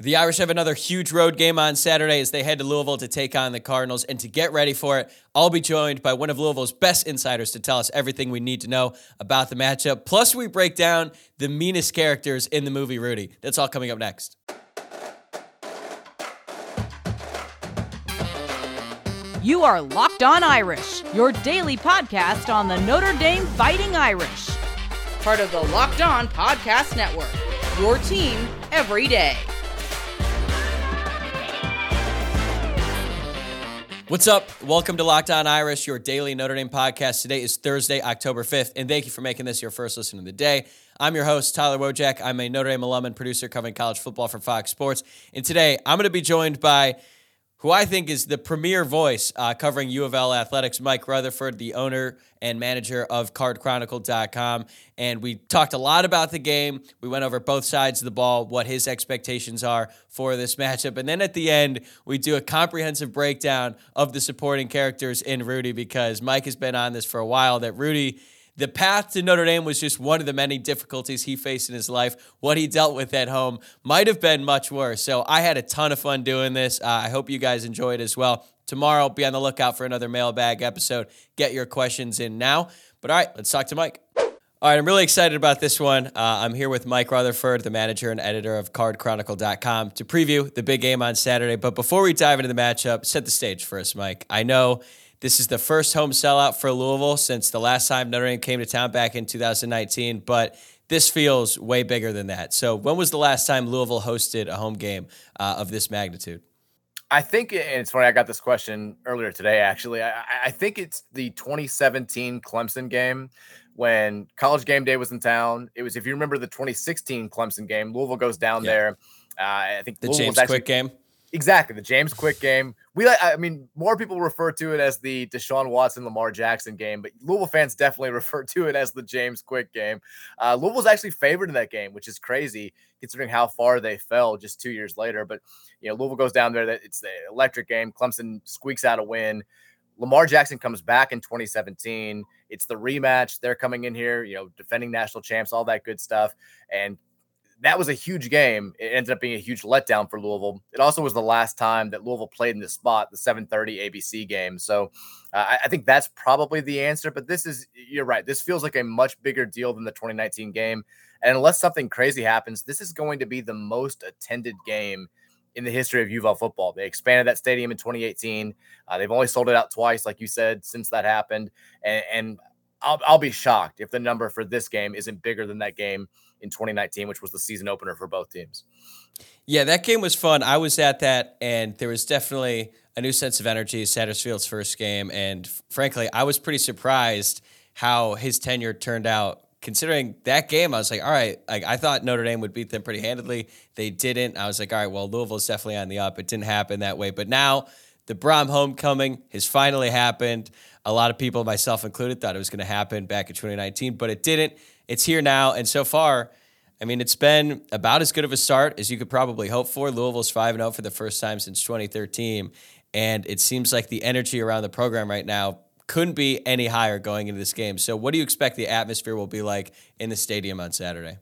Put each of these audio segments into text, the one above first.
The Irish have another huge road game on Saturday as they head to Louisville to take on the Cardinals. And to get ready for it, I'll be joined by one of Louisville's best insiders to tell us everything we need to know about the matchup. Plus, we break down the meanest characters in the movie Rudy. That's all coming up next. You are Locked On Irish, your daily podcast on the Notre Dame Fighting Irish. Part of the Locked On Podcast Network, your team every day. What's up? Welcome to Locked On your daily Notre Dame podcast. Today is Thursday, October 5th, and thank you for making this your first listen of the day. I'm your host, Tyler Wojciak. I'm a Notre Dame alum and producer covering college football for Fox Sports. And today I'm going to be joined by who I think is the premier voice uh, covering U of L athletics, Mike Rutherford, the owner and manager of cardchronicle.com. And we talked a lot about the game. We went over both sides of the ball, what his expectations are for this matchup. And then at the end, we do a comprehensive breakdown of the supporting characters in Rudy because Mike has been on this for a while that Rudy the path to Notre Dame was just one of the many difficulties he faced in his life. What he dealt with at home might have been much worse. So I had a ton of fun doing this. Uh, I hope you guys enjoyed as well. Tomorrow, be on the lookout for another mailbag episode. Get your questions in now. But all right, let's talk to Mike. All right, I'm really excited about this one. Uh, I'm here with Mike Rutherford, the manager and editor of CardChronicle.com, to preview the big game on Saturday. But before we dive into the matchup, set the stage for us, Mike. I know this is the first home sellout for Louisville since the last time Notre Dame came to town back in 2019, but this feels way bigger than that. So, when was the last time Louisville hosted a home game uh, of this magnitude? I think, and it's funny, I got this question earlier today, actually. I, I think it's the 2017 Clemson game when college game day was in town. It was, if you remember the 2016 Clemson game, Louisville goes down yeah. there. Uh, I think the Louisville James actually, Quick game. Exactly, the James Quick game. We, like, I mean, more people refer to it as the Deshaun Watson, Lamar Jackson game, but Louisville fans definitely refer to it as the James Quick game. Uh, Louisville's actually favored in that game, which is crazy considering how far they fell just two years later. But you know, Louisville goes down there. That it's the electric game. Clemson squeaks out a win. Lamar Jackson comes back in 2017. It's the rematch. They're coming in here, you know, defending national champs, all that good stuff. And that was a huge game. It ended up being a huge letdown for Louisville. It also was the last time that Louisville played in this spot, the 7:30 ABC game. So uh, I, think that's probably the answer. But this is you're right. This feels like a much bigger deal than the 2019 game. And unless something crazy happens, this is going to be the most attended game in the history of UofL football. They expanded that stadium in 2018. Uh, they've only sold it out twice, like you said, since that happened. And, and I'll, I'll be shocked if the number for this game isn't bigger than that game in 2019, which was the season opener for both teams. Yeah, that game was fun. I was at that, and there was definitely a new sense of energy. Satterfield's first game, and frankly, I was pretty surprised how his tenure turned out. Considering that game, I was like, all right, like I thought Notre Dame would beat them pretty handedly. They didn't. I was like, all right, well, Louisville's definitely on the up. It didn't happen that way, but now the Brohm homecoming has finally happened. A lot of people, myself included, thought it was going to happen back in 2019, but it didn't. It's here now. And so far, I mean, it's been about as good of a start as you could probably hope for. Louisville's 5 0 for the first time since 2013. And it seems like the energy around the program right now couldn't be any higher going into this game. So, what do you expect the atmosphere will be like in the stadium on Saturday?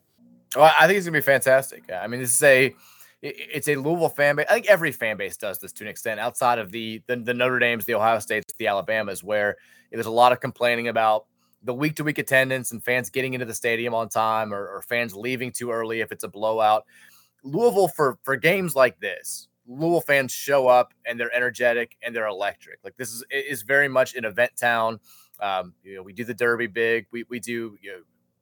Well, I think it's going to be fantastic. I mean, this is a it's a Louisville fan base. I think every fan base does this to an extent, outside of the the, the Notre Dames, the Ohio States, the Alabamas, where there's a lot of complaining about the week to week attendance and fans getting into the stadium on time or, or, fans leaving too early if it's a blowout. Louisville for for games like this, Louisville fans show up and they're energetic and they're electric. Like this is is very much an event town. Um, you know, we do the Derby big. We we do you know,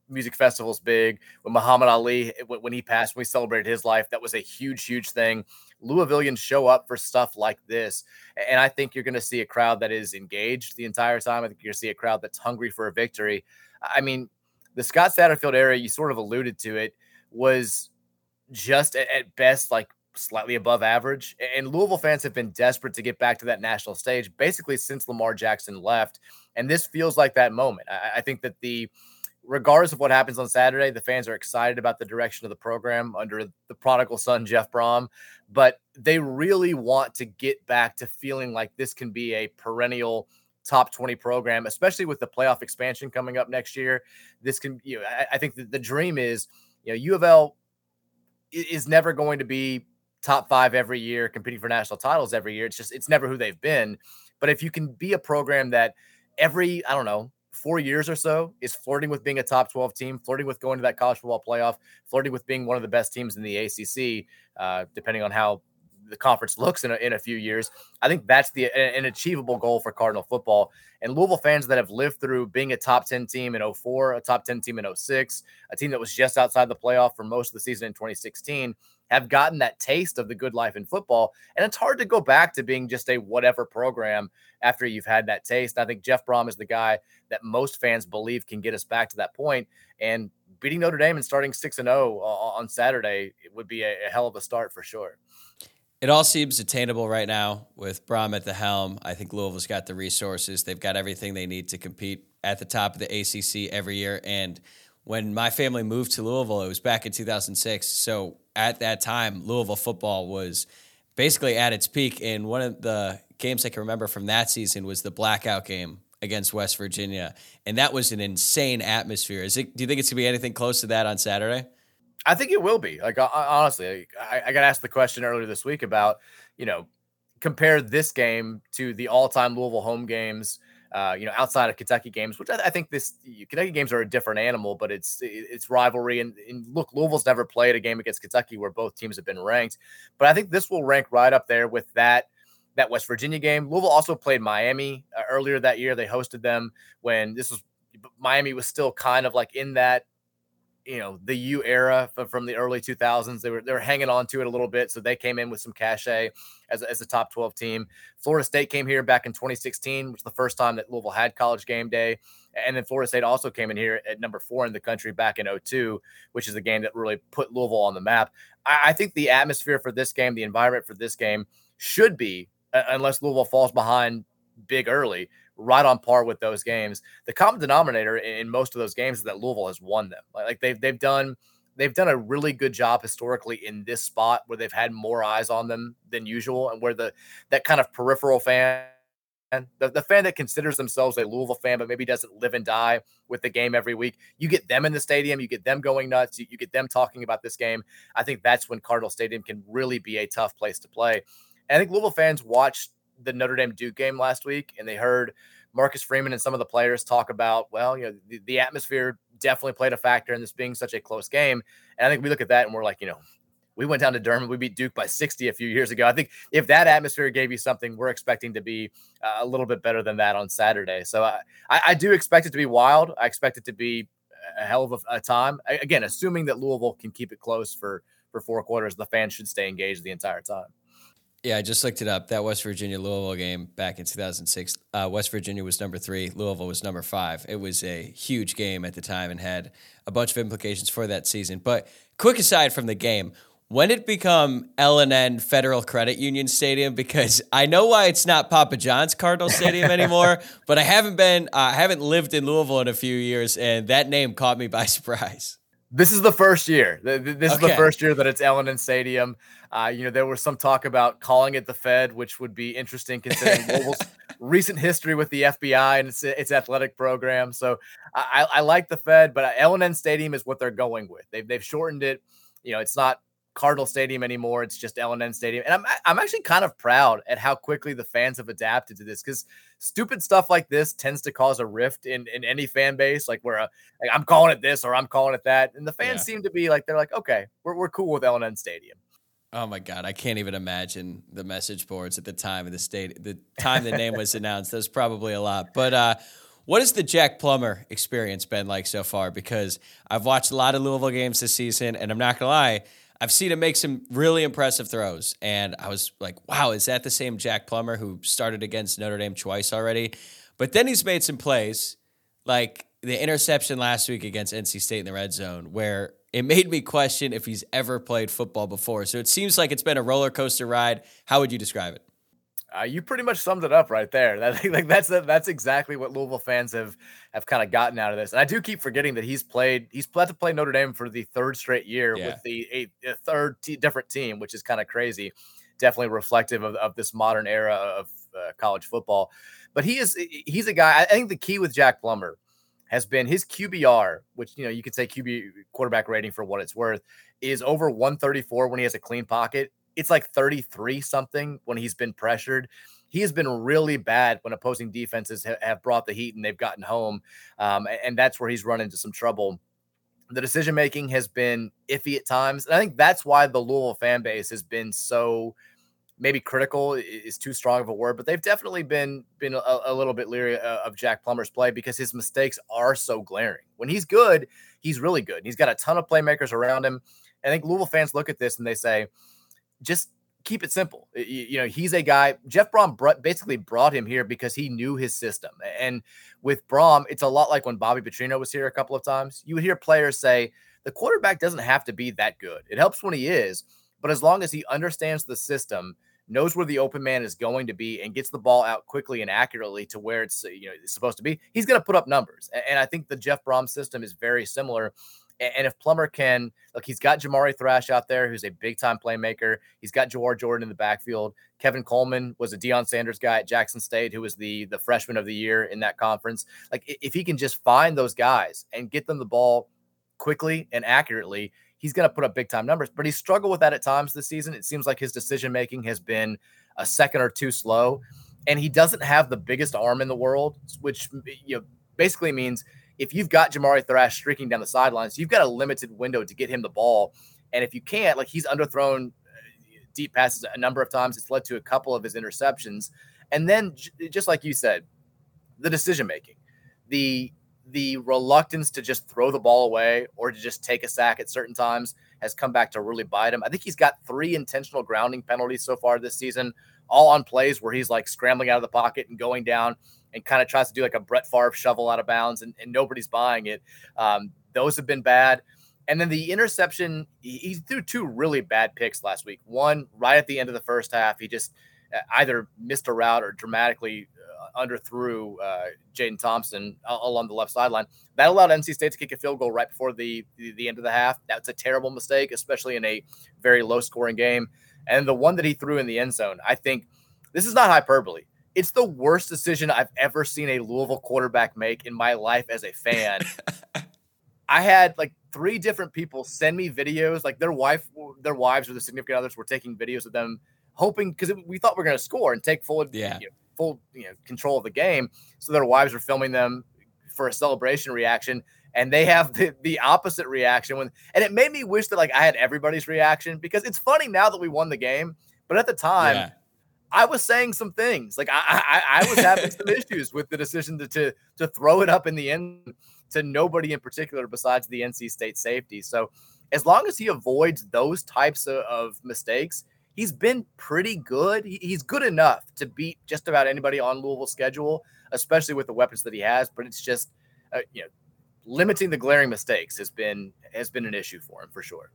music festivals big. When Muhammad Ali, when he passed, when we celebrated his life, that was a huge, huge thing. Louisvillians show up for stuff like this. And I think you're going to see a crowd that is engaged the entire time. I think you're going to see a crowd that's hungry for a victory. I mean, the Scott Satterfield area, you sort of alluded to it, was just at best like slightly above average. And Louisville fans have been desperate to get back to that national stage basically since Lamar Jackson left. And this feels like that moment. I, think that the regardless of what happens on Saturday, the fans are excited about the direction of the program under the prodigal son, Jeff Brohm. But they really want to get back to feeling like this can be a perennial top 20 program, especially with the playoff expansion coming up next year. This can, you know, I, I think the, the dream is, you know, U of L is never going to be top five every year, competing for national titles every year. It's just it's never who they've been. But if you can be a program that every I don't know four years or so is flirting with being a top 12 team, flirting with going to that college football playoff, flirting with being one of the best teams in the ACC, uh, depending on how the conference looks in a, in a few years. I think that's the an achievable goal for Cardinal football. And Louisville fans that have lived through being a top 10 team in 04, a top 10 team in 06, a team that was just outside the playoff for most of the season in 2016, have gotten that taste of the good life in football. And it's hard to go back to being just a whatever program after you've had that taste. I think Jeff Brohm is the guy that most fans believe can get us back to that point. And beating Notre Dame and starting 6 and 0 on Saturday would be a, hell of a start for sure. It all seems attainable right now with Brohm at the helm. I think Louisville's got the resources. They've got everything they need to compete at the top of the ACC every year. And when my family moved to Louisville, it was back in 2006. So at that time, Louisville football was basically at its peak. And one of the games I can remember from that season was the blackout game against West Virginia. And that was an insane atmosphere. Is it, do you think it's going to be anything close to that on Saturday? I think it will be. Like honestly, I, I got asked the question earlier this week about you know compare this game to the all-time Louisville home games. Uh, you know, outside of Kentucky games, which I, I, think this Kentucky games are a different animal, but it's it's rivalry. And, and, look, Louisville's never played a game against Kentucky where both teams have been ranked, but I think this will rank right up there with that that West Virginia game. Louisville also played Miami uh, earlier that year. They hosted them when this was Miami was still kind of like in that you know the U era from the early 2000s. They were they were hanging on to it a little bit, so they came in with some cachet as as a top 12 team. Florida State came here back in 2016, which was the first time that Louisville had College Game Day, and then Florida State also came in here at number four in the country back in 02, which is a game that really put Louisville on the map. I, I think the atmosphere for this game, the environment for this game, should be unless Louisville falls behind big early right on par with those games. The common denominator in most of those games is that Louisville has won them. Like they've they've done they've done a really good job historically in this spot where they've had more eyes on them than usual, and where the that kind of peripheral fan. The, the fan that considers themselves a Louisville fan, but maybe doesn't live and die with the game every week, you get them in the stadium, you get them going nuts, you, you get them talking about this game. I think that's when Cardinal Stadium can really be a tough place to play. And I think Louisville fans watched the Notre Dame Duke game last week, and they heard Marcus Freeman and some of the players talk about, well, you know, the, the atmosphere definitely played a factor in this being such a close game. And I think we look at that and we're like, you know, we went down to Durham. We beat Duke by 60 a few years ago. I think if that atmosphere gave you something, we're expecting to be uh, a little bit better than that on Saturday. So I, I, do expect it to be wild. I expect it to be a hell of a time. Again, assuming that Louisville can keep it close for for four quarters, the fans should stay engaged the entire time. Yeah, I just looked it up. That West Virginia Louisville game back in 2006, uh, West Virginia was number three, Louisville was number five. It was a huge game at the time and had a bunch of implications for that season. But quick aside from the game, when did it become L&N Federal Credit Union Stadium? Because I know why it's not Papa John's Cardinal Stadium anymore, but I haven't been, uh, I haven't lived in Louisville in a few years, and that name caught me by surprise. This is the first year. This okay. is the first year that it's L&N Stadium. Uh, you know, there was some talk about calling it the Fed, which would be interesting considering Louisville's recent history with the FBI and its, its athletic program. So I, I like the Fed, but L&N Stadium is what they're going with. They've, they've shortened it. You know, it's not Cardinal Stadium anymore. It's just L&N Stadium. And I'm I'm actually kind of proud at how quickly the fans have adapted to this because stupid stuff like this tends to cause a rift in, in any fan base, like where a, like I'm calling it this or I'm calling it that. And the fans yeah. seem to be like, they're like, okay, we're, we're cool with L&N Stadium. Oh my God, I can't even imagine the message boards at the time of the state, the time the name was announced. There's probably a lot. But uh, what has the Jack Plummer experience been like so far? Because I've watched a lot of Louisville games this season, and I'm not gonna lie, I've seen him make some really impressive throws. And I was like, wow, is that the same Jack Plummer who started against Notre Dame twice already? But then he's made some plays, like the interception last week against NC State in the red zone, where it made me question if he's ever played football before. So it seems like it's been a roller coaster ride. How would you describe it? Uh, you pretty much summed it up right there. That, like that's that's exactly what Louisville fans have have kind of gotten out of this. And I do keep forgetting that he's played he's had to play Notre Dame for the third straight year yeah. with the a, a third t- different team, which is kind of crazy. Definitely reflective of, of this modern era of uh, college football. But he is he's a guy. I think the key with Jack Plummer has been his QBR, which you know you could say QB quarterback rating for what it's worth, is over 134 when he has a clean pocket it's like 33 something when he's been pressured. He has been really bad when opposing defenses ha- have brought the heat and they've gotten home. Um, and that's where he's run into some trouble. The decision making has been iffy at times. And I think that's why the Louisville fan base has been so maybe critical is too strong of a word, but they've definitely been been a, a, little bit leery uh, of Jack Plummer's play because his mistakes are so glaring. When he's good, he's really good. He's got a ton of playmakers around him. I think Louisville fans look at this and they say, just keep it simple. You, you know, he's a guy. Jeff Brohm br- basically brought him here because he knew his system. And with Brohm, it's a lot like when Bobby Petrino was here a couple of times. You would hear players say the quarterback doesn't have to be that good. It helps when he is, but as long as he understands the system knows where the open man is going to be and gets the ball out quickly and accurately to where it's you know it's supposed to be, he's going to put up numbers. And I think the Jeff Brohm system is very similar. And if Plummer can, look, he's got Jamari Thrash out there, who's a big time playmaker. He's got Jawhar Jordan in the backfield. Kevin Coleman was a Deion Sanders guy at Jackson State, who was the the freshman of the year in that conference. Like if he can just find those guys and get them the ball quickly and accurately, he's going to put up big time numbers, but he struggled with that at times this season. It seems like his decision making has been a second or two slow, and he doesn't have the biggest arm in the world, which you know basically means if you've got Jamari Thrash streaking down the sidelines, you've got a limited window to get him the ball, and if you can't, like he's underthrown uh, deep passes a number of times, it's led to a couple of his interceptions, and then just like you said, the decision making, the the reluctance to just throw the ball away or to just take a sack at certain times has come back to really bite him. I think he's got three intentional grounding penalties so far this season, all on plays where he's like scrambling out of the pocket and going down and kind of tries to do like a Brett Favre shovel out of bounds and, and nobody's buying it. Um, those have been bad. And then the interception, he, he threw two really bad picks last week. One right at the end of the first half, he just uh, either missed a route or dramatically underthrew uh, Jadon Thompson along the left sideline. That allowed NC State to kick a field goal right before the, the, the end of the half. That's a terrible mistake, especially in a very low scoring game. And the one that he threw in the end zone, I think this is not hyperbole. It's the worst decision I've ever seen a Louisville quarterback make in my life as a fan. I had like three different people send me videos, like their wife, their wives or the significant others were taking videos of them, hoping because we thought we are going to score and take full yeah. you know, full you know control of the game. So their wives were filming them for a celebration reaction, and they have the, the opposite reaction when and it made me wish that like I had everybody's reaction because it's funny now that we won the game, but at the time. Yeah. I was saying some things like I I, I was having some issues with the decision to, to to throw it up in the end to nobody in particular besides the NC State safety. So as long as he avoids those types of, of mistakes, he's been pretty good. he's good enough to beat just about anybody on Louisville's schedule, especially with the weapons that he has. But it's just, uh, you know, limiting the glaring mistakes has been has been an issue for him for sure.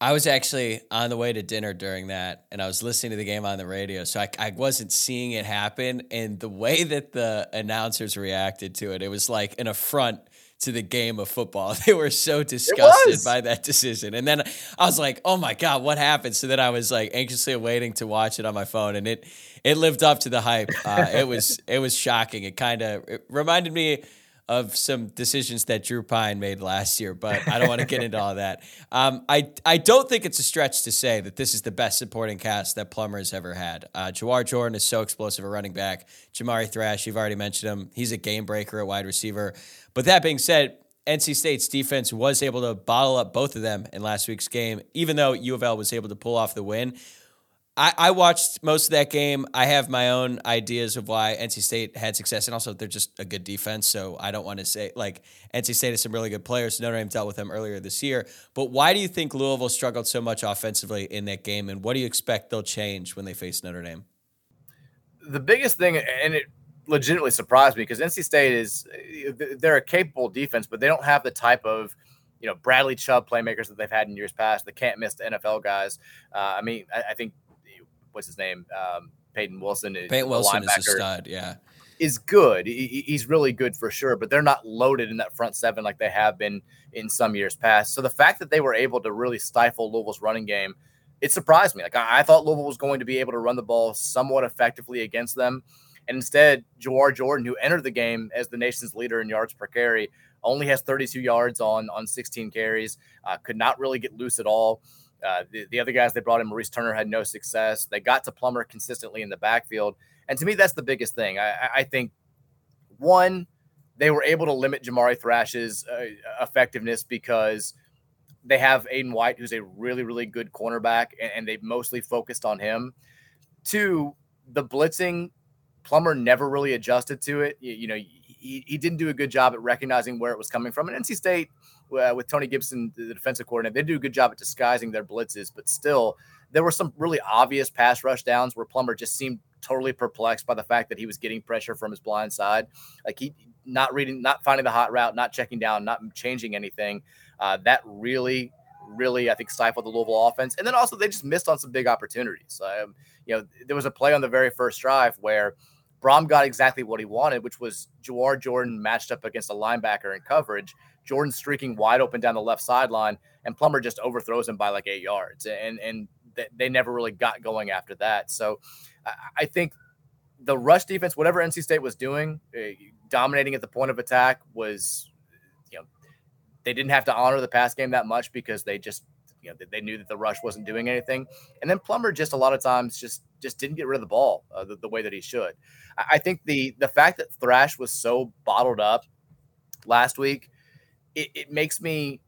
I was actually on the way to dinner during that, and I was listening to the game on the radio, so I, I wasn't seeing it happen. And the way that the announcers reacted to it, it was like an affront to the game of football. They were so disgusted by that decision. And then I was like, "Oh my god, what happened?" So then I was like anxiously waiting to watch it on my phone, and it it lived up to the hype. Uh, it was it was shocking. It kind of reminded me of some decisions that Drew Pyne made last year, but I don't want to get into all that. Um, I I don't think it's a stretch to say that this is the best supporting cast that Plummer has ever had. Uh, Jawhar Jordan is so explosive a running back. Jamari Thrash, you've already mentioned him. He's a game breaker at wide receiver. But that being said, NC State's defense was able to bottle up both of them in last week's game, even though U of L was able to pull off the win. I, I watched most of that game. I have my own ideas of why NC State had success, and also they're just a good defense. So I don't want to say like NC State has some really good players. Notre Dame dealt with them earlier this year. But why do you think Louisville struggled so much offensively in that game, and what do you expect they'll change when they face Notre Dame? The biggest thing, and it legitimately surprised me because NC State is they're a capable defense, but they don't have the type of you know Bradley Chubb playmakers that they've had in years past. They can't miss the NFL guys. Uh, I mean, I, I, think what's his name? Um, Peyton Wilson. Peyton Wilson is a stud. Yeah, is good. He, he's really good for sure. But they're not loaded in that front seven like they have been in some years past. So the fact that they were able to really stifle Louisville's running game, it surprised me. Like I, I thought Louisville was going to be able to run the ball somewhat effectively against them. And instead, Jawhar Jordan, who entered the game as the nation's leader in yards per carry, only has 32 yards on on 16 carries. Uh, could not really get loose at all. Uh, the, the other guys they brought in, Maurice Turner, had no success. They got to Plummer consistently in the backfield. And to me, that's the biggest thing. I, I think, one, they were able to limit Jamari Thrash's uh, effectiveness because they have Aydan White, who's a really, really good cornerback, and, and they've mostly focused on him. Two, the blitzing, Plummer never really adjusted to it. You, you know, he, he didn't do a good job at recognizing where it was coming from. And NC State, uh, with Tony Gibson, the defensive coordinator, they do a good job at disguising their blitzes, but still, there were some really obvious pass rush downs where Plummer just seemed totally perplexed by the fact that he was getting pressure from his blind side. Like he not reading, not finding the hot route, not checking down, not changing anything. Uh, that really, really, I think, stifled the Louisville offense. And then also they just missed on some big opportunities. Um, you know, there was a play on the very first drive where Brohm got exactly what he wanted, which was Jawhar Jordan matched up against a linebacker in coverage. Jordan streaking wide open down the left sideline, and Plummer just overthrows him by like eight yards. And and they never really got going after that. So I think the rush defense, whatever NC State was doing, eh, dominating at the point of attack, was you know they didn't have to honor the pass game that much because they just you know they knew that the rush wasn't doing anything. And then Plummer just a lot of times just just didn't get rid of the ball uh, the, the way that he should. I think the the fact that Thrash was so bottled up last week, it, it makes me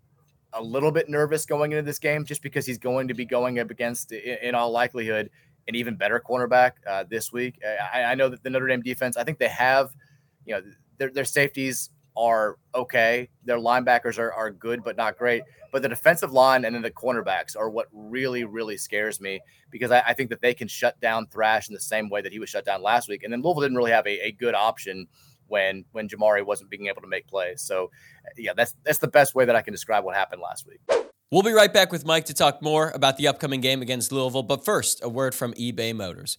a little bit nervous going into this game just because he's going to be going up against, in, in all likelihood, an even better cornerback uh, this week. I, I, know that the Notre Dame defense, I think they have, you know, their, their safeties are okay. Their linebackers are, are good, but not great. But the defensive line and then the cornerbacks are what really, really scares me because I, I think that they can shut down Thrash in the same way that he was shut down last week. And then Louisville didn't really have a, a good option when when Jamari wasn't being able to make plays. So uh, yeah, that's that's the best way that I can describe what happened last week. We'll be right back with Mike to talk more about the upcoming game against Louisville. But first, a word from eBay Motors.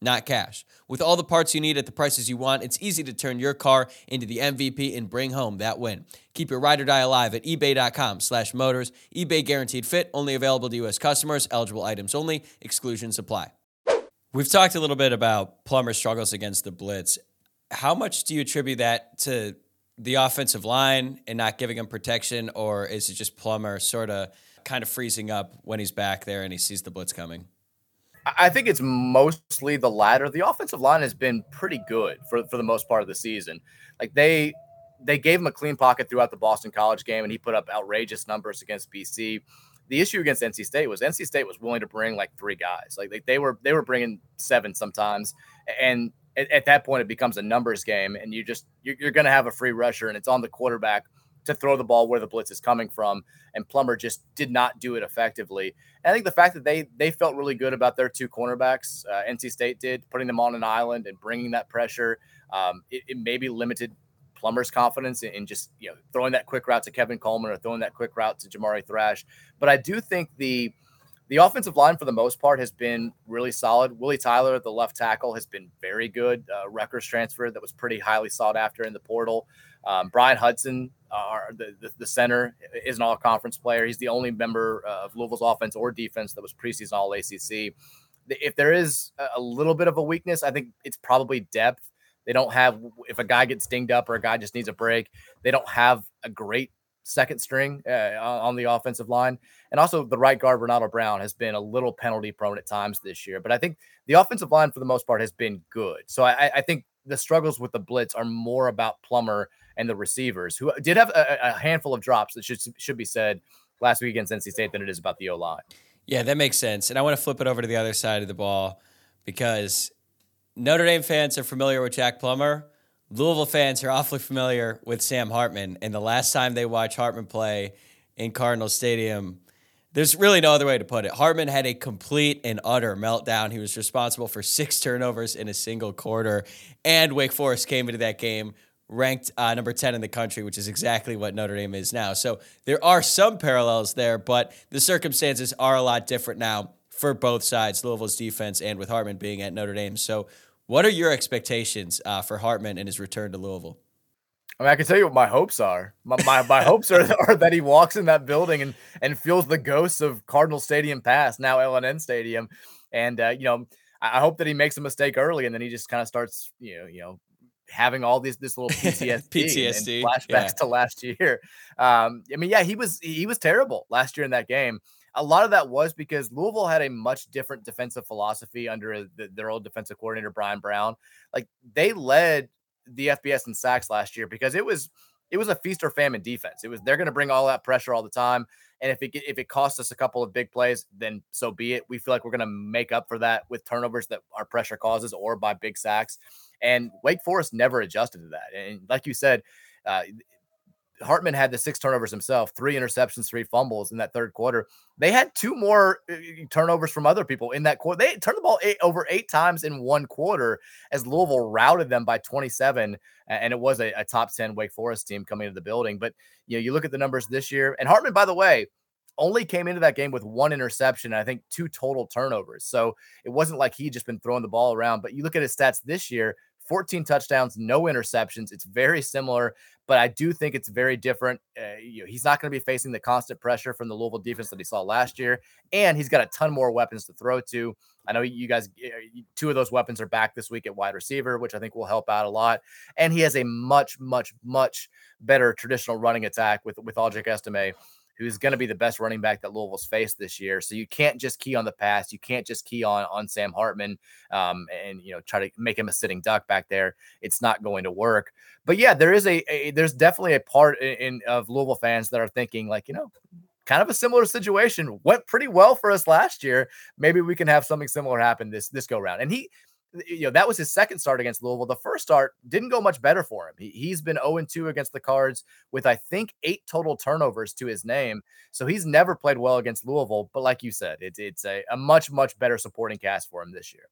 not cash. With all the parts you need at the prices you want, it's easy to turn your car into the MVP and bring home that win. Keep your ride or die alive at ebay.com slash motors. eBay guaranteed fit, only available to U.S. customers, eligible items only, exclusions apply. We've talked a little bit about Plummer's struggles against the blitz. How much do you attribute that to the offensive line and not giving him protection, or is it just Plummer sort of kind of freezing up when he's back there and he sees the blitz coming? I think it's mostly the latter. The offensive line has been pretty good for, for the most part of the season. Like they they gave him a clean pocket throughout the Boston College game, and he put up outrageous numbers against BC. The issue against NC State was NC State was willing to bring like three guys. Like they, they were they were bringing seven sometimes, and at, at, that point it becomes a numbers game, and you just you're, you're going to have a free rusher, and it's on the quarterback to throw the ball where the blitz is coming from. And Plummer just did not do it effectively. And I think the fact that they they felt really good about their two cornerbacks, uh, NC State did, putting them on an island and bringing that pressure, um, it, it maybe limited Plummer's confidence in, in, just you know throwing that quick route to Kevin Coleman or throwing that quick route to Jamari Thrash. But I do think the the offensive line for the most part has been really solid. Willie Tyler, the left tackle, has been very good. Uh, Rutgers transfer that was pretty highly sought after in the portal. Um, Bryan Hudson, uh, the, the, the center, is an all conference player. He's the only member of Louisville's offense or defense that was preseason all ACC. If there is a little bit of a weakness, I think it's probably depth. They don't have, if a guy gets dinged up or a guy just needs a break, they don't have a great second string uh, on the offensive line. And also, the right guard, Ronaldo Brown, has been a little penalty prone at times this year. But I think the offensive line, for the most part, has been good. So I, I think the struggles with the blitz are more about Plummer and the receivers, who did have a, a handful of drops that should should be said last week against NC State than it is about the O line. Yeah, that makes sense. And I want to flip it over to the other side of the ball because Notre Dame fans are familiar with Jack Plummer. Louisville fans are awfully familiar with Sam Hartman. And the last time they watched Hartman play in Cardinal Stadium, there's really no other way to put it. Hartman had a complete and utter meltdown. He was responsible for six turnovers in a single quarter. And Wake Forest came into that game ranked uh, number 10 in the country, which is exactly what Notre Dame is now. So there are some parallels there, but the circumstances are a lot different now for both sides, Louisville's defense and with Hartman being at Notre Dame. So, what are your expectations uh, for Hartman and his return to Louisville? I mean, I can tell you what my hopes are. My my, my hopes are, are that he walks in that building and and feels the ghosts of Cardinal Stadium past, now L&N Stadium, and uh, you know, I hope that he makes a mistake early and then he just kind of starts, you know, you know, having all these this little PTSD, PTSD flashbacks yeah. to last year. Um, I mean, yeah, he was he was terrible last year in that game. A lot of that was because Louisville had a much different defensive philosophy under the, their old defensive coordinator Brian Brown. Like they led the FBS in sacks last year because it was it was a feast or famine defense. It was they're going to bring all that pressure all the time, and if it if it costs us a couple of big plays, then so be it. We feel like we're going to make up for that with turnovers that our pressure causes or by big sacks. And Wake Forest never adjusted to that. And like you said, uh, Hartman had the six turnovers himself, three interceptions, three fumbles in that third quarter. They had two more uh, turnovers from other people in that quarter. They turned the ball eight, over eight times in one quarter as Louisville routed them by 27. And it was a, a top 10 Wake Forest team coming into the building. But you know, you look at the numbers this year, and Hartman, by the way, only came into that game with one interception, I think two total turnovers. So it wasn't like he just been throwing the ball around. But you look at his stats this year, 14 touchdowns, no interceptions. It's very similar, but I do think it's very different. Uh, you know, he's not going to be facing the constant pressure from the Louisville defense that he saw last year, and he's got a ton more weapons to throw to. I know you guys, eh, two of those weapons are back this week at wide receiver, which I think will help out a lot. And he has a much, much, much better traditional running attack with with Audric Estime who's going to be the best running back that Louisville's faced this year. So you can't just key on the pass. You can't just key on on Sam Hartman um, and you know try to make him a sitting duck back there. It's not going to work. But yeah, there is a, a there's definitely a part in, in of Louisville fans that are thinking like you know kind of a similar situation went pretty well for us last year. Maybe we can have something similar happen this this go round. And he you know, that was his second start against Louisville. The first start didn't go much better for him. He, he's been 0 2 against the Cards with, I think, eight total turnovers to his name. So he's never played well against Louisville. But like you said, it, it's a, a much, much better supporting cast for him this year.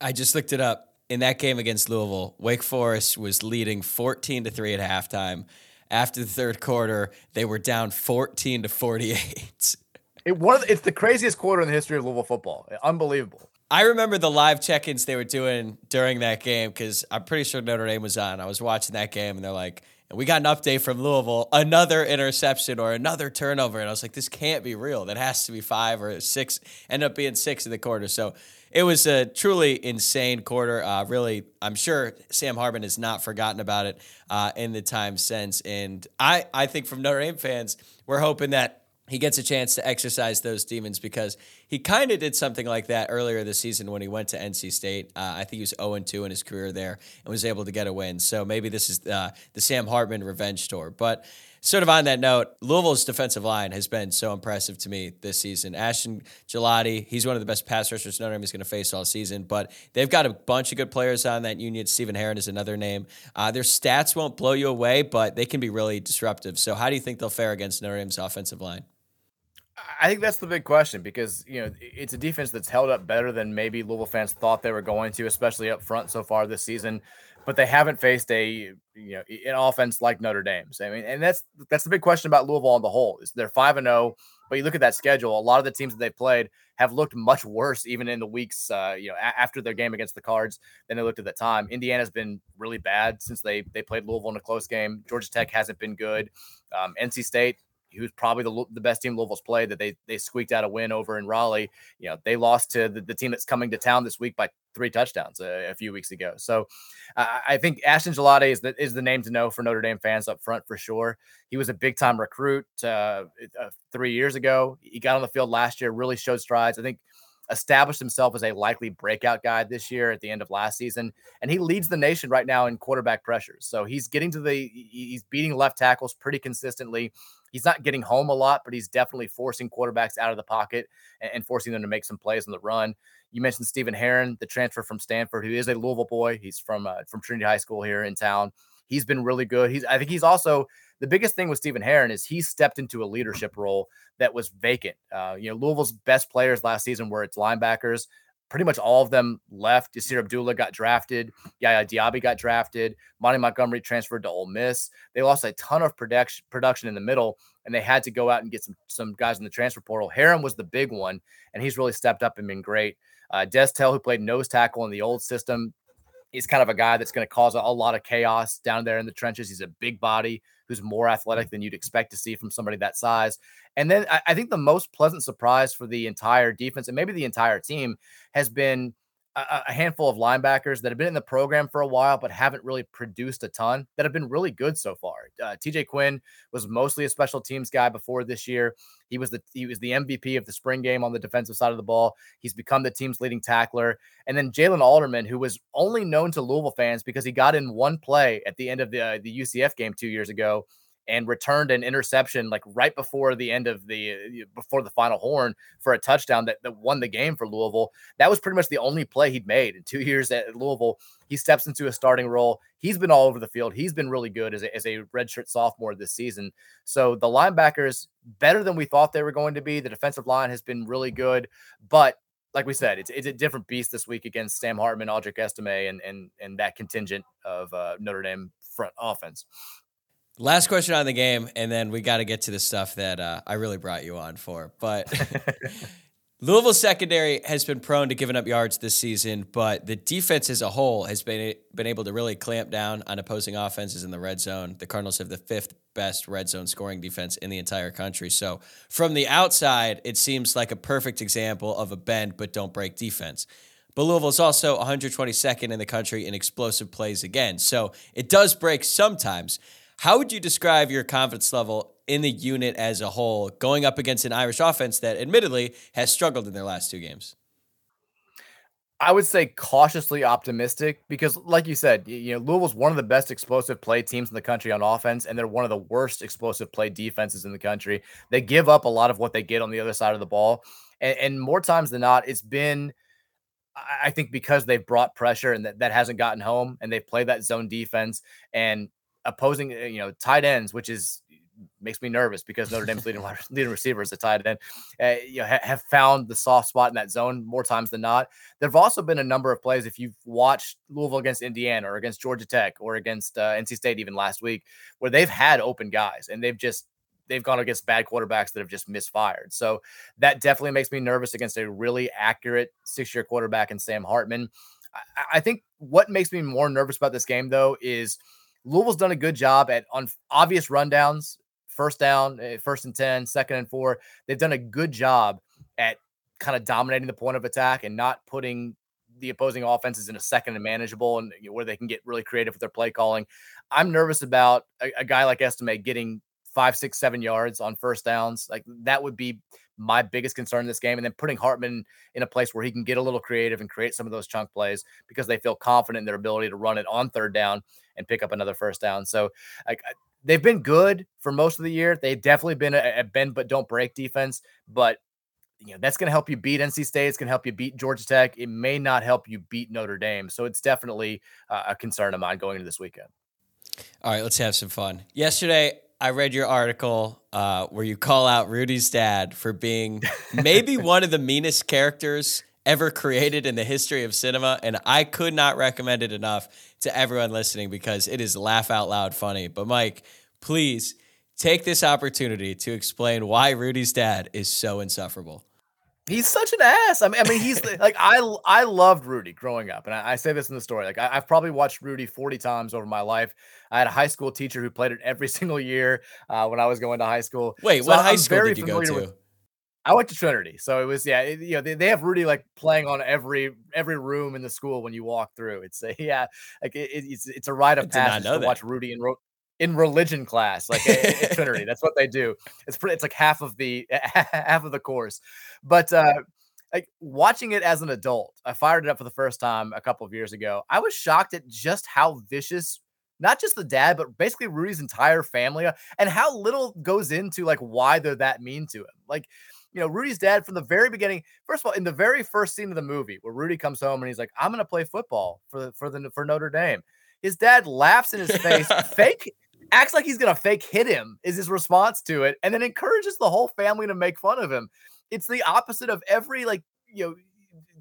I just looked it up. In that game against Louisville, Wake Forest was leading 14 to 3 at halftime. After the third quarter, they were down 14 to 48. It one the, it's the craziest quarter in the history of Louisville football. Unbelievable. I remember the live check-ins they were doing during that game because I'm pretty sure Notre Dame was on. I was watching that game and they're like, and we got an update from Louisville, another interception or another turnover. And I was like, this can't be real. That has to be five or six. End up being six in the quarter. So it was a truly insane quarter. Uh, really, I'm sure Sam Hartman has not forgotten about it uh, in the time since. And I, I think from Notre Dame fans, we're hoping that he gets a chance to exercise those demons because he kind of did something like that earlier this season when he went to NC State. Uh, I think he was 0 2 in his career there and was able to get a win. So maybe this is uh, the Sam Hartman revenge tour. But sort of on that note, Louisville's defensive line has been so impressive to me this season. Ashton Gillotte, he's one of the best pass rushers Notre Dame is going to face all season, but they've got a bunch of good players on that unit. Stephen Herron is another name. Uh, their stats won't blow you away, but they can be really disruptive. So, how do you think they'll fare against Notre Dame's offensive line? I think that's the big question because you know it's a defense that's held up better than maybe Louisville fans thought they were going to, especially up front so far this season. But they haven't faced a you know an offense like Notre Dame's. I mean, and that's that's the big question about Louisville on the whole is they're five and zero, oh, but you look at that schedule. A lot of the teams that they played have looked much worse, even in the weeks uh, you know a- after their game against the Cards than they looked at that time. Indiana's been really bad since they they played Louisville in a close game. Georgia Tech hasn't been good. Um, NC State who's probably the, the best team Louisville's played that they they squeaked out a win over in Raleigh. You know, they lost to the, the team that's coming to town this week by three touchdowns a, a few weeks ago. So uh, I think Ashton Gillotte is the, is the name to know for Notre Dame fans up front for sure. He was a big time recruit uh, uh, three years ago. He got on the field last year, really showed strides. I think established himself as a likely breakout guy this year at the end of last season. And he leads the nation right now in quarterback pressures. So he's getting to the, he's beating left tackles pretty consistently. He's not getting home a lot, but he's definitely forcing quarterbacks out of the pocket and, forcing them to make some plays on the run. You mentioned Stephen Herron, the transfer from Stanford, who is a Louisville boy. He's from uh, from Trinity High School here in town. He's been really good. He's I think he's also the biggest thing with Stephen Herron is he stepped into a leadership role that was vacant. Uh, you know, Louisville's best players last season were its linebackers. pretty much all of them left. Yasir Abdullah got drafted. Yaya Diaby got drafted. Monty Montgomery transferred to Ole Miss. They lost a ton of production production in the middle, and they had to go out and get some some guys in the transfer portal. Herron was the big one, and he's really stepped up and been great. Uh, Destel, who played nose tackle in the old system, he's kind of a guy that's going to cause a, a lot of chaos down there in the trenches. He's a big body who's more athletic mm. than you'd expect to see from somebody that size. And then I, I think the most pleasant surprise for the entire defense and maybe the entire team has been a, a, handful of linebackers that have been in the program for a while but haven't really produced a ton that have been really good so far. Uh, TJ Quinn was mostly a special teams guy before this year. He was the he was the MVP of the spring game on the defensive side of the ball. He's become the team's leading tackler. And then Jalen Alderman, who was only known to Louisville fans because he got in one play at the end of the uh, the UCF game two years ago and returned an interception like right before the end of the before the final horn for a touchdown that, that won the game for Louisville. That was pretty much the only play he'd made in two years at Louisville. He steps into a starting role. He's been all over the field. He's been really good as a, as a redshirt sophomore this season. So the linebackers better than we thought they were going to be. The defensive line has been really good, but like we said, it's, it's a different beast this week against Sam Hartman, Audric Estime, and and and that contingent of uh, Notre Dame front offense. Last question on the game, and then we got to get to the stuff that uh, I really brought you on for. But Louisville secondary has been prone to giving up yards this season, but the defense as a whole has been been able to really clamp down on opposing offenses in the red zone. The Cardinals have the fifth best red zone scoring defense in the entire country. So from the outside, it seems like a perfect example of a bend but don't break defense. But Louisville is also 122nd in the country in explosive plays again. So it does break sometimes. How would you describe your confidence level in the unit as a whole going up against an Irish offense that admittedly has struggled in their last two games? I would say cautiously optimistic because, like you said, you know, Louisville's one of the best explosive play teams in the country on offense, and they're one of the worst explosive play defenses in the country. They give up a lot of what they get on the other side of the ball. And, and more times than not, it's been, I think, because they've brought pressure and that, that hasn't gotten home and they've played that zone defense. And opposing, uh, you know, tight ends, which is makes me nervous because Notre Dame's leading leading receiver is a tight end. Uh, you know, ha- have found the soft spot in that zone more times than not. There've also been a number of plays if you've watched Louisville against Indiana or against Georgia Tech or against uh, NC State even last week, where they've had open guys and they've just they've gone against bad quarterbacks that have just misfired. So that definitely makes me nervous against a really accurate six year quarterback in Sam Hartman. I, I think what makes me more nervous about this game though is Louisville's done a good job at on obvious rundowns, first down, eh, first and 10, second and four. They've done a good job at kind of dominating the point of attack and not putting the opposing offenses in a second and manageable and where they can get really creative with their play calling. I'm nervous about a, a guy like Estime getting five, six, seven yards on first downs. Like that would be my biggest concern in this game. And then putting Hartman in a place where he can get a little creative and create some of those chunk plays because they feel confident in their ability to run it on third down and pick up another first down. So like they've been good for most of the year. They've definitely been a, a bend but don't break defense, but you know that's going to help you beat NC State. It's going to help you beat Georgia Tech. It may not help you beat Notre Dame. So it's definitely uh, a concern of mine going into this weekend. All right, let's have some fun. Yesterday, I read your article uh, where you call out Rudy's dad for being maybe one of the meanest characters ever created in the history of cinema, and I could not recommend it enough to everyone listening because it is laugh out loud funny. But Mike, please take this opportunity to explain why Rudy's dad is so insufferable. He's such an ass. I mean, I mean, he's like I I loved Rudy growing up, and I, I say this in the story. Like I, have probably watched Rudy forty times over my life. I had a high school teacher who played it every single year uh, when I was going to high school. Wait, so what I'm high school did you go to? With, I went to Trinity, so it was yeah. It, you know, they, they have Rudy like playing on every every room in the school when you walk through. It's a yeah, like it, it's it's a rite of passage to that. watch Rudy in in religion class, like at, Trinity. That's what they do. It's pretty. It's like half of the half of the course, but uh, like watching it as an adult, I fired it up for the first time a couple of years ago. I was shocked at just how vicious not just the dad, but basically Rudy's entire family, and how little goes into like why they're that mean to him. Like you know, Rudy's dad from the very beginning. First of all, in the very first scene of the movie, where Rudy comes home and he's like, "I'm going to play football for the, for the for Notre Dame," his dad laughs in his face, fake acts like he's to fake hit him is his response to it, and then encourages the whole family to make fun of him. It's the opposite of every like you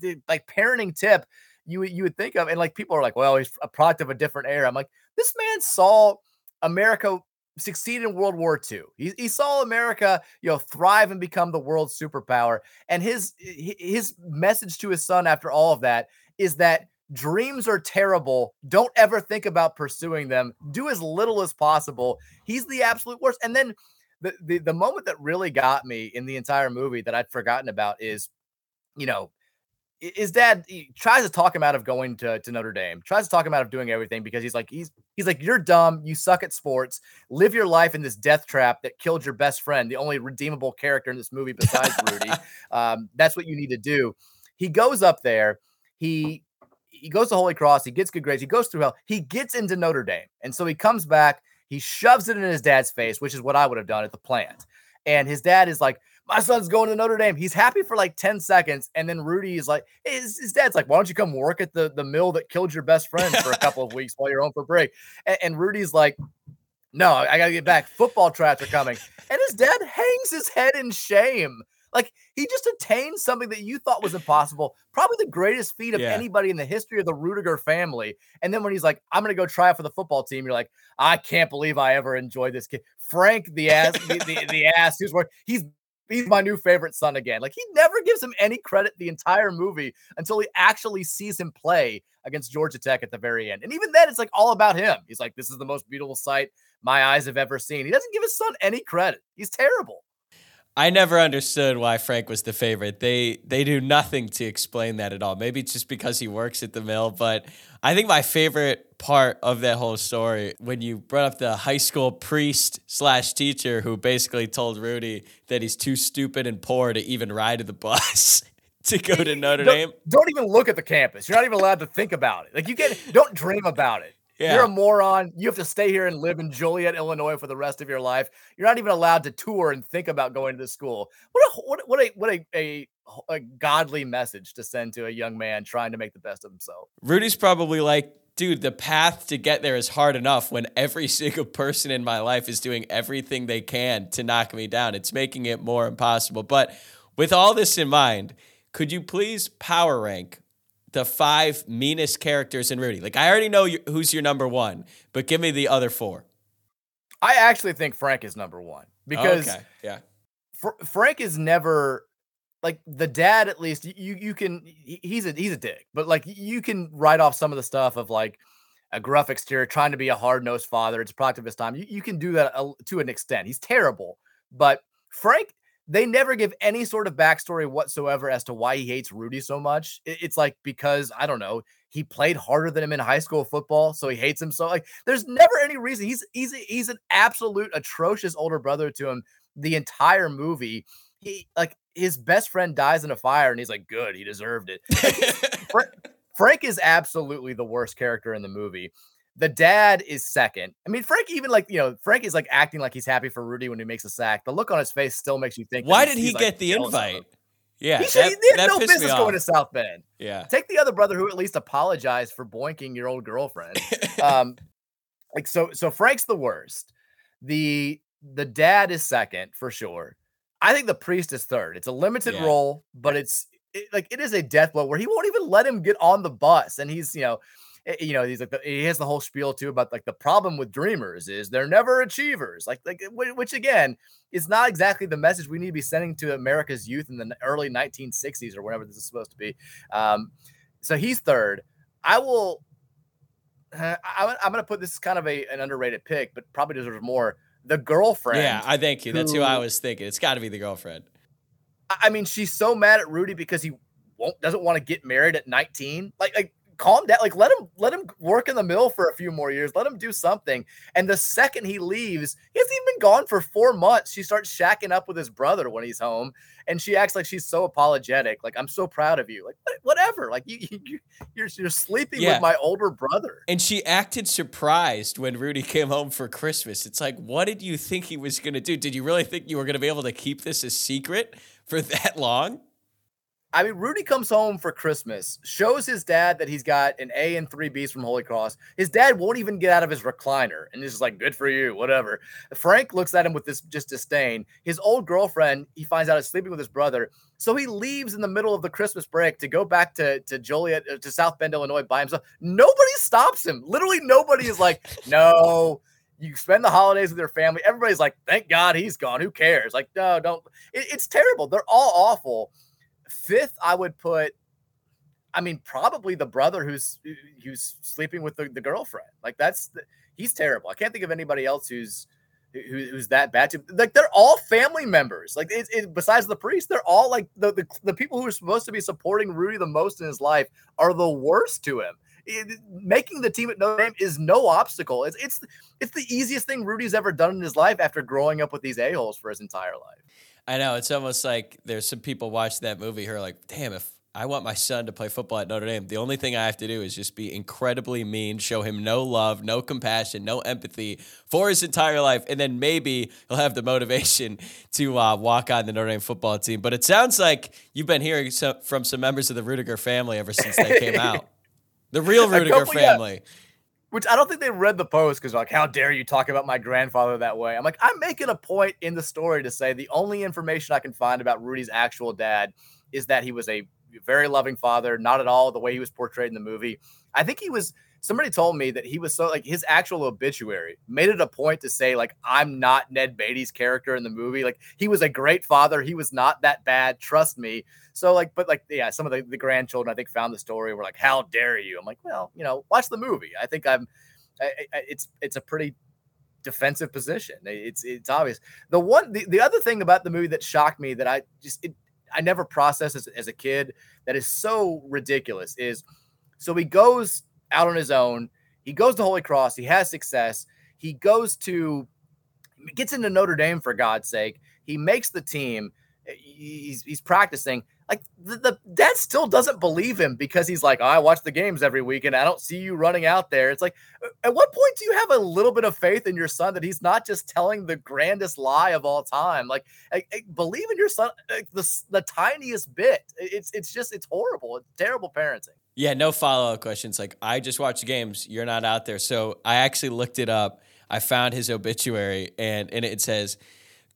know like parenting tip you you would think of, and like people are like, well, he's a product of a different era. I'm like, this man saw America succeed in World War II. He, he saw America, you know, thrive and become the world superpower. And his his message to his son after all of that is that dreams are terrible. Don't ever think about pursuing them. Do as little as possible. He's the absolute worst. And then the, the the moment that really got me in the entire movie that I'd forgotten about is, you know, his dad tries to talk him out of going to, to Notre Dame, tries to talk him out of doing everything because he's like, he's he's like, you're dumb, you suck at sports, live your life in this death trap that killed your best friend, the only redeemable character in this movie besides Rudy. Um, that's what you need to do. He goes up there, he he goes to Holy Cross, he gets good grades, he goes through hell, he gets into Notre Dame, and so he comes back, he shoves it in his dad's face, which is what I would have done at the plant. And his dad is like, my son's going to Notre Dame. He's happy for like 10 seconds. And then Rudy is like, his, his dad's like, why don't you come work at the, the mill that killed your best friend for a couple of weeks while you're home for break? And, and Rudy's like, no, I got to get back. Football traps are coming. And his dad hangs his head in shame. Like he just attained something that you thought was impossible, probably the greatest feat of yeah. anybody in the history of the Ruettiger family. And then when he's like, I'm going to go try out for the football team, you're like, I can't believe I ever enjoyed this kid. Frank, the ass, the, the, the ass who's work, he's he's my new favorite son again. Like he never gives him any credit the entire movie until he actually sees him play against Georgia Tech at the very end. And even then, it's like all about him. He's like, this is the most beautiful sight my eyes have ever seen. He doesn't give his son any credit. He's terrible. I never understood why Frank was the favorite. They they do nothing to explain that at all. Maybe it's just because he works at the mill, but I think my favorite part of that whole story when you brought up the high school priest slash teacher who basically told Rudy that he's too stupid and poor to even ride the bus. to go to Notre don't, Dame. Don't even look at the campus. You're not even allowed to think about it. Like you get don't dream about it. Yeah. You're a moron. You have to stay here and live in Joliet, Illinois for the rest of your life. You're not even allowed to tour and think about going to the school. What a what, what a what a, a a godly message to send to a young man trying to make the best of himself. Rudy's probably like, dude, the path to get there is hard enough when every single person in my life is doing everything they can to knock me down. It's making it more impossible. But with all this in mind, could you please power rank the five meanest characters in Rudy? Like, I already know who's your number one, but give me the other four. I actually think Frank is number one because okay. yeah, Fr- Frank is never like the dad. At least you you can he's a he's a dick, but like you can write off some of the stuff of like a gruff exterior, trying to be a hard nosed father. It's a product of his time. You, you can do that a, to an extent. He's terrible, but Frank they never give any sort of backstory whatsoever as to why he hates Rudy so much. It's like because I don't know, he played harder than him in high school football, so he hates him so. Like, there's never any reason. He's he's he's an absolute atrocious older brother to him the entire movie. He like his best friend dies in a fire, and he's like, "Good, he deserved it." Frank, Frank is absolutely the worst character in the movie. The dad is second. I mean, Frank even like you know Frank is like acting like he's happy for Rudy when he makes a sack. The look on his face still makes you think. Why did he get like, the invite? Yeah, he, should, that, he had no business going to South Bend. Yeah, take the other brother who at least apologized for boinking your old girlfriend. um, like so, so Frank's the worst. The the dad is second for sure. I think the priest is third. It's a limited yeah. role, but it's it, like it is a death blow where he won't even let him get on the bus, and he's you know you know, he's like the, he has the whole spiel too about like the problem with dreamers is they're never achievers. Like like which again is not exactly the message we need to be sending to America's youth in the early 1960s or whatever this is supposed to be. Um, so he's third. I will. Uh, I, am going to put this kind of a an underrated pick, but probably deserves more. The girlfriend. Yeah, I thank you. That's who, who I was thinking. It's got to be the girlfriend. I mean, she's so mad at Rudy because he won't doesn't want to get married at 19. Like, like calm down. Like let him let him work in the mill for a few more years. Let him do something. And the second he leaves, he hasn't even been gone for four months. She starts shacking up with his brother when he's home, and she acts like she's so apologetic. Like I'm so proud of you. Like whatever. Like you, you you're you're sleeping yeah. with my older brother. And she acted surprised when Rudy came home for Christmas. It's like, what did you think he was gonna do? Did you really think you were gonna be able to keep this a secret for that long? I mean, Rudy comes home for Christmas, shows his dad that he's got an A and three Bs from Holy Cross. His dad won't even get out of his recliner and is like, good for you, whatever. Frank looks at him with this just disdain. His old girlfriend, he finds out is sleeping with his brother. So he leaves in the middle of the Christmas break to go back to, to Joliet, uh, to South Bend, Illinois by himself. Nobody stops him. Literally, nobody is like, no, you spend the holidays with your family. Everybody's like, thank God he's gone. Who cares? Like, no, don't. It, it's terrible. They're all awful. Fifth, I would put. I mean, probably the brother who's who's sleeping with the, the girlfriend. Like that's the, he's terrible. I can't think of anybody else who's who, who's that bad to like they're all family members like it, it, besides the priest they're all like the, the the people who are supposed to be supporting rudy the most in his life are the worst to him it, making the team at notre dame is no obstacle it's it's it's the easiest thing rudy's ever done in his life after growing up with these a-holes for his entire life I know it's almost like there's some people watching that movie who are like, "Damn, if I want my son to play football at Notre Dame, the only thing I have to do is just be incredibly mean, show him no love, no compassion, no empathy for his entire life, and then maybe he'll have the motivation to uh, walk on the Notre Dame football team." But it sounds like you've been hearing so, from some members of the Ruettiger family ever since they came out. The real Ruettiger family. Yeah which I don't think they read the post because like, how dare you talk about my grandfather that way? I'm like, I'm making a point in the story to say the only information I can find about Rudy's actual dad is that he was a very loving father, not at all the way he was portrayed in the movie. I think he was somebody told me that he was so like his actual obituary made it a point to say like I'm not Ned Beatty's character in the movie. Like he was a great father. He was not that bad. Trust me. So like, but like yeah, some of the, the grandchildren I think found the story were like, how dare you? I'm like, well, you know, watch the movie. I think I'm. I, I, it's it's a pretty defensive position. It's it's obvious. The one the, the other thing about the movie that shocked me that I just it, I never processed as, as a kid that is so ridiculous is so he goes out on his own. He goes to Holy Cross. He has success. He goes to gets into Notre Dame for God's sake. He makes the team. He's he's practicing. Like the, the dad still doesn't believe him because he's like, oh, I watch the games every week and I don't see you running out there. It's like, at what point do you have a little bit of faith in your son that he's not just telling the grandest lie of all time? Like, I, I believe in your son like, the the tiniest bit. It's it's just it's horrible. It's terrible parenting. Yeah, no follow up questions. Like, I just watched the games. You're not out there. So I actually looked it up. I found his obituary, and, and it says,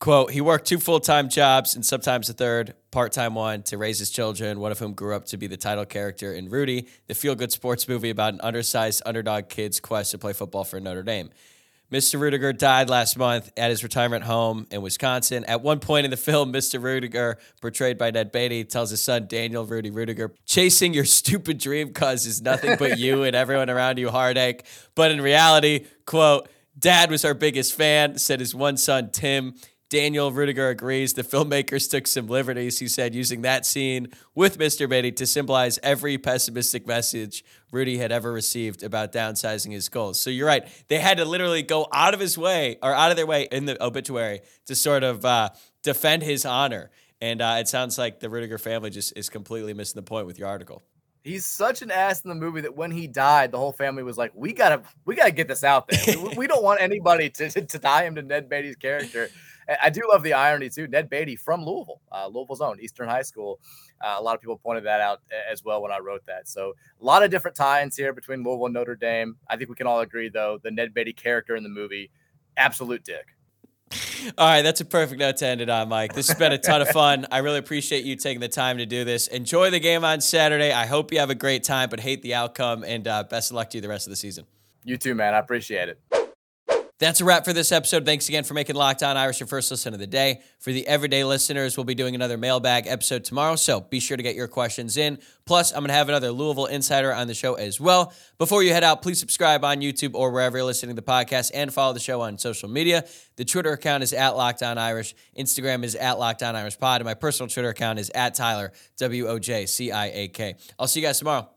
quote, he worked two full time jobs and sometimes a third, part time one, to raise his children, one of whom grew up to be the title character in Rudy, the feel good sports movie about an undersized underdog kid's quest to play football for Notre Dame. Mr. Ruettiger died last month at his retirement home in Wisconsin. At one point in the film, Mr. Ruettiger, portrayed by Ned Beatty, tells his son Daniel Rudy Ruettiger, chasing your stupid dream causes nothing but you and everyone around you heartache. But in reality, quote, Dad was our biggest fan, said his one son, Tim. Daniel Ruettiger agrees. The filmmakers took some liberties, he said, using that scene with Mr. Beatty to symbolize every pessimistic message Rudy had ever received about downsizing his goals. So you're right. They had to literally go out of his way or out of their way in the obituary to sort of uh, defend his honor. And uh, it sounds like the Ruettiger family just is completely missing the point with your article. He's such an ass in the movie that when he died, the whole family was like, "We gotta, we gotta get this out there. we, we don't want anybody to, to tie him to Ned Beatty's character." I do love the irony too. Ned Beatty from Louisville, uh, Louisville's own Eastern High School. Uh, a lot of people pointed that out as well when I wrote that. So a lot of different tie-ins here between Louisville and Notre Dame. I think we can all agree though the Ned Beatty character in the movie, absolute dick. All right, that's a perfect note to end it on, Mike. This has been a ton of fun. I really appreciate you taking the time to do this. Enjoy the game on Saturday. I hope you have a great time, but hate the outcome. And uh, best of luck to you the rest of the season. You too, man. I appreciate it. That's a wrap for this episode. Thanks again for making Locked On Irish your first listen of the day. For the everyday listeners, we'll be doing another mailbag episode tomorrow, so be sure to get your questions in. Plus, I'm going to have another Louisville insider on the show as well. Before you head out, please subscribe on YouTube or wherever you're listening to the podcast and follow the show on social media. The Twitter account is at Locked On Irish, Instagram is at Locked On Irish Pod, and my personal Twitter account is at Tyler, W O J C I A K. I'll see you guys tomorrow.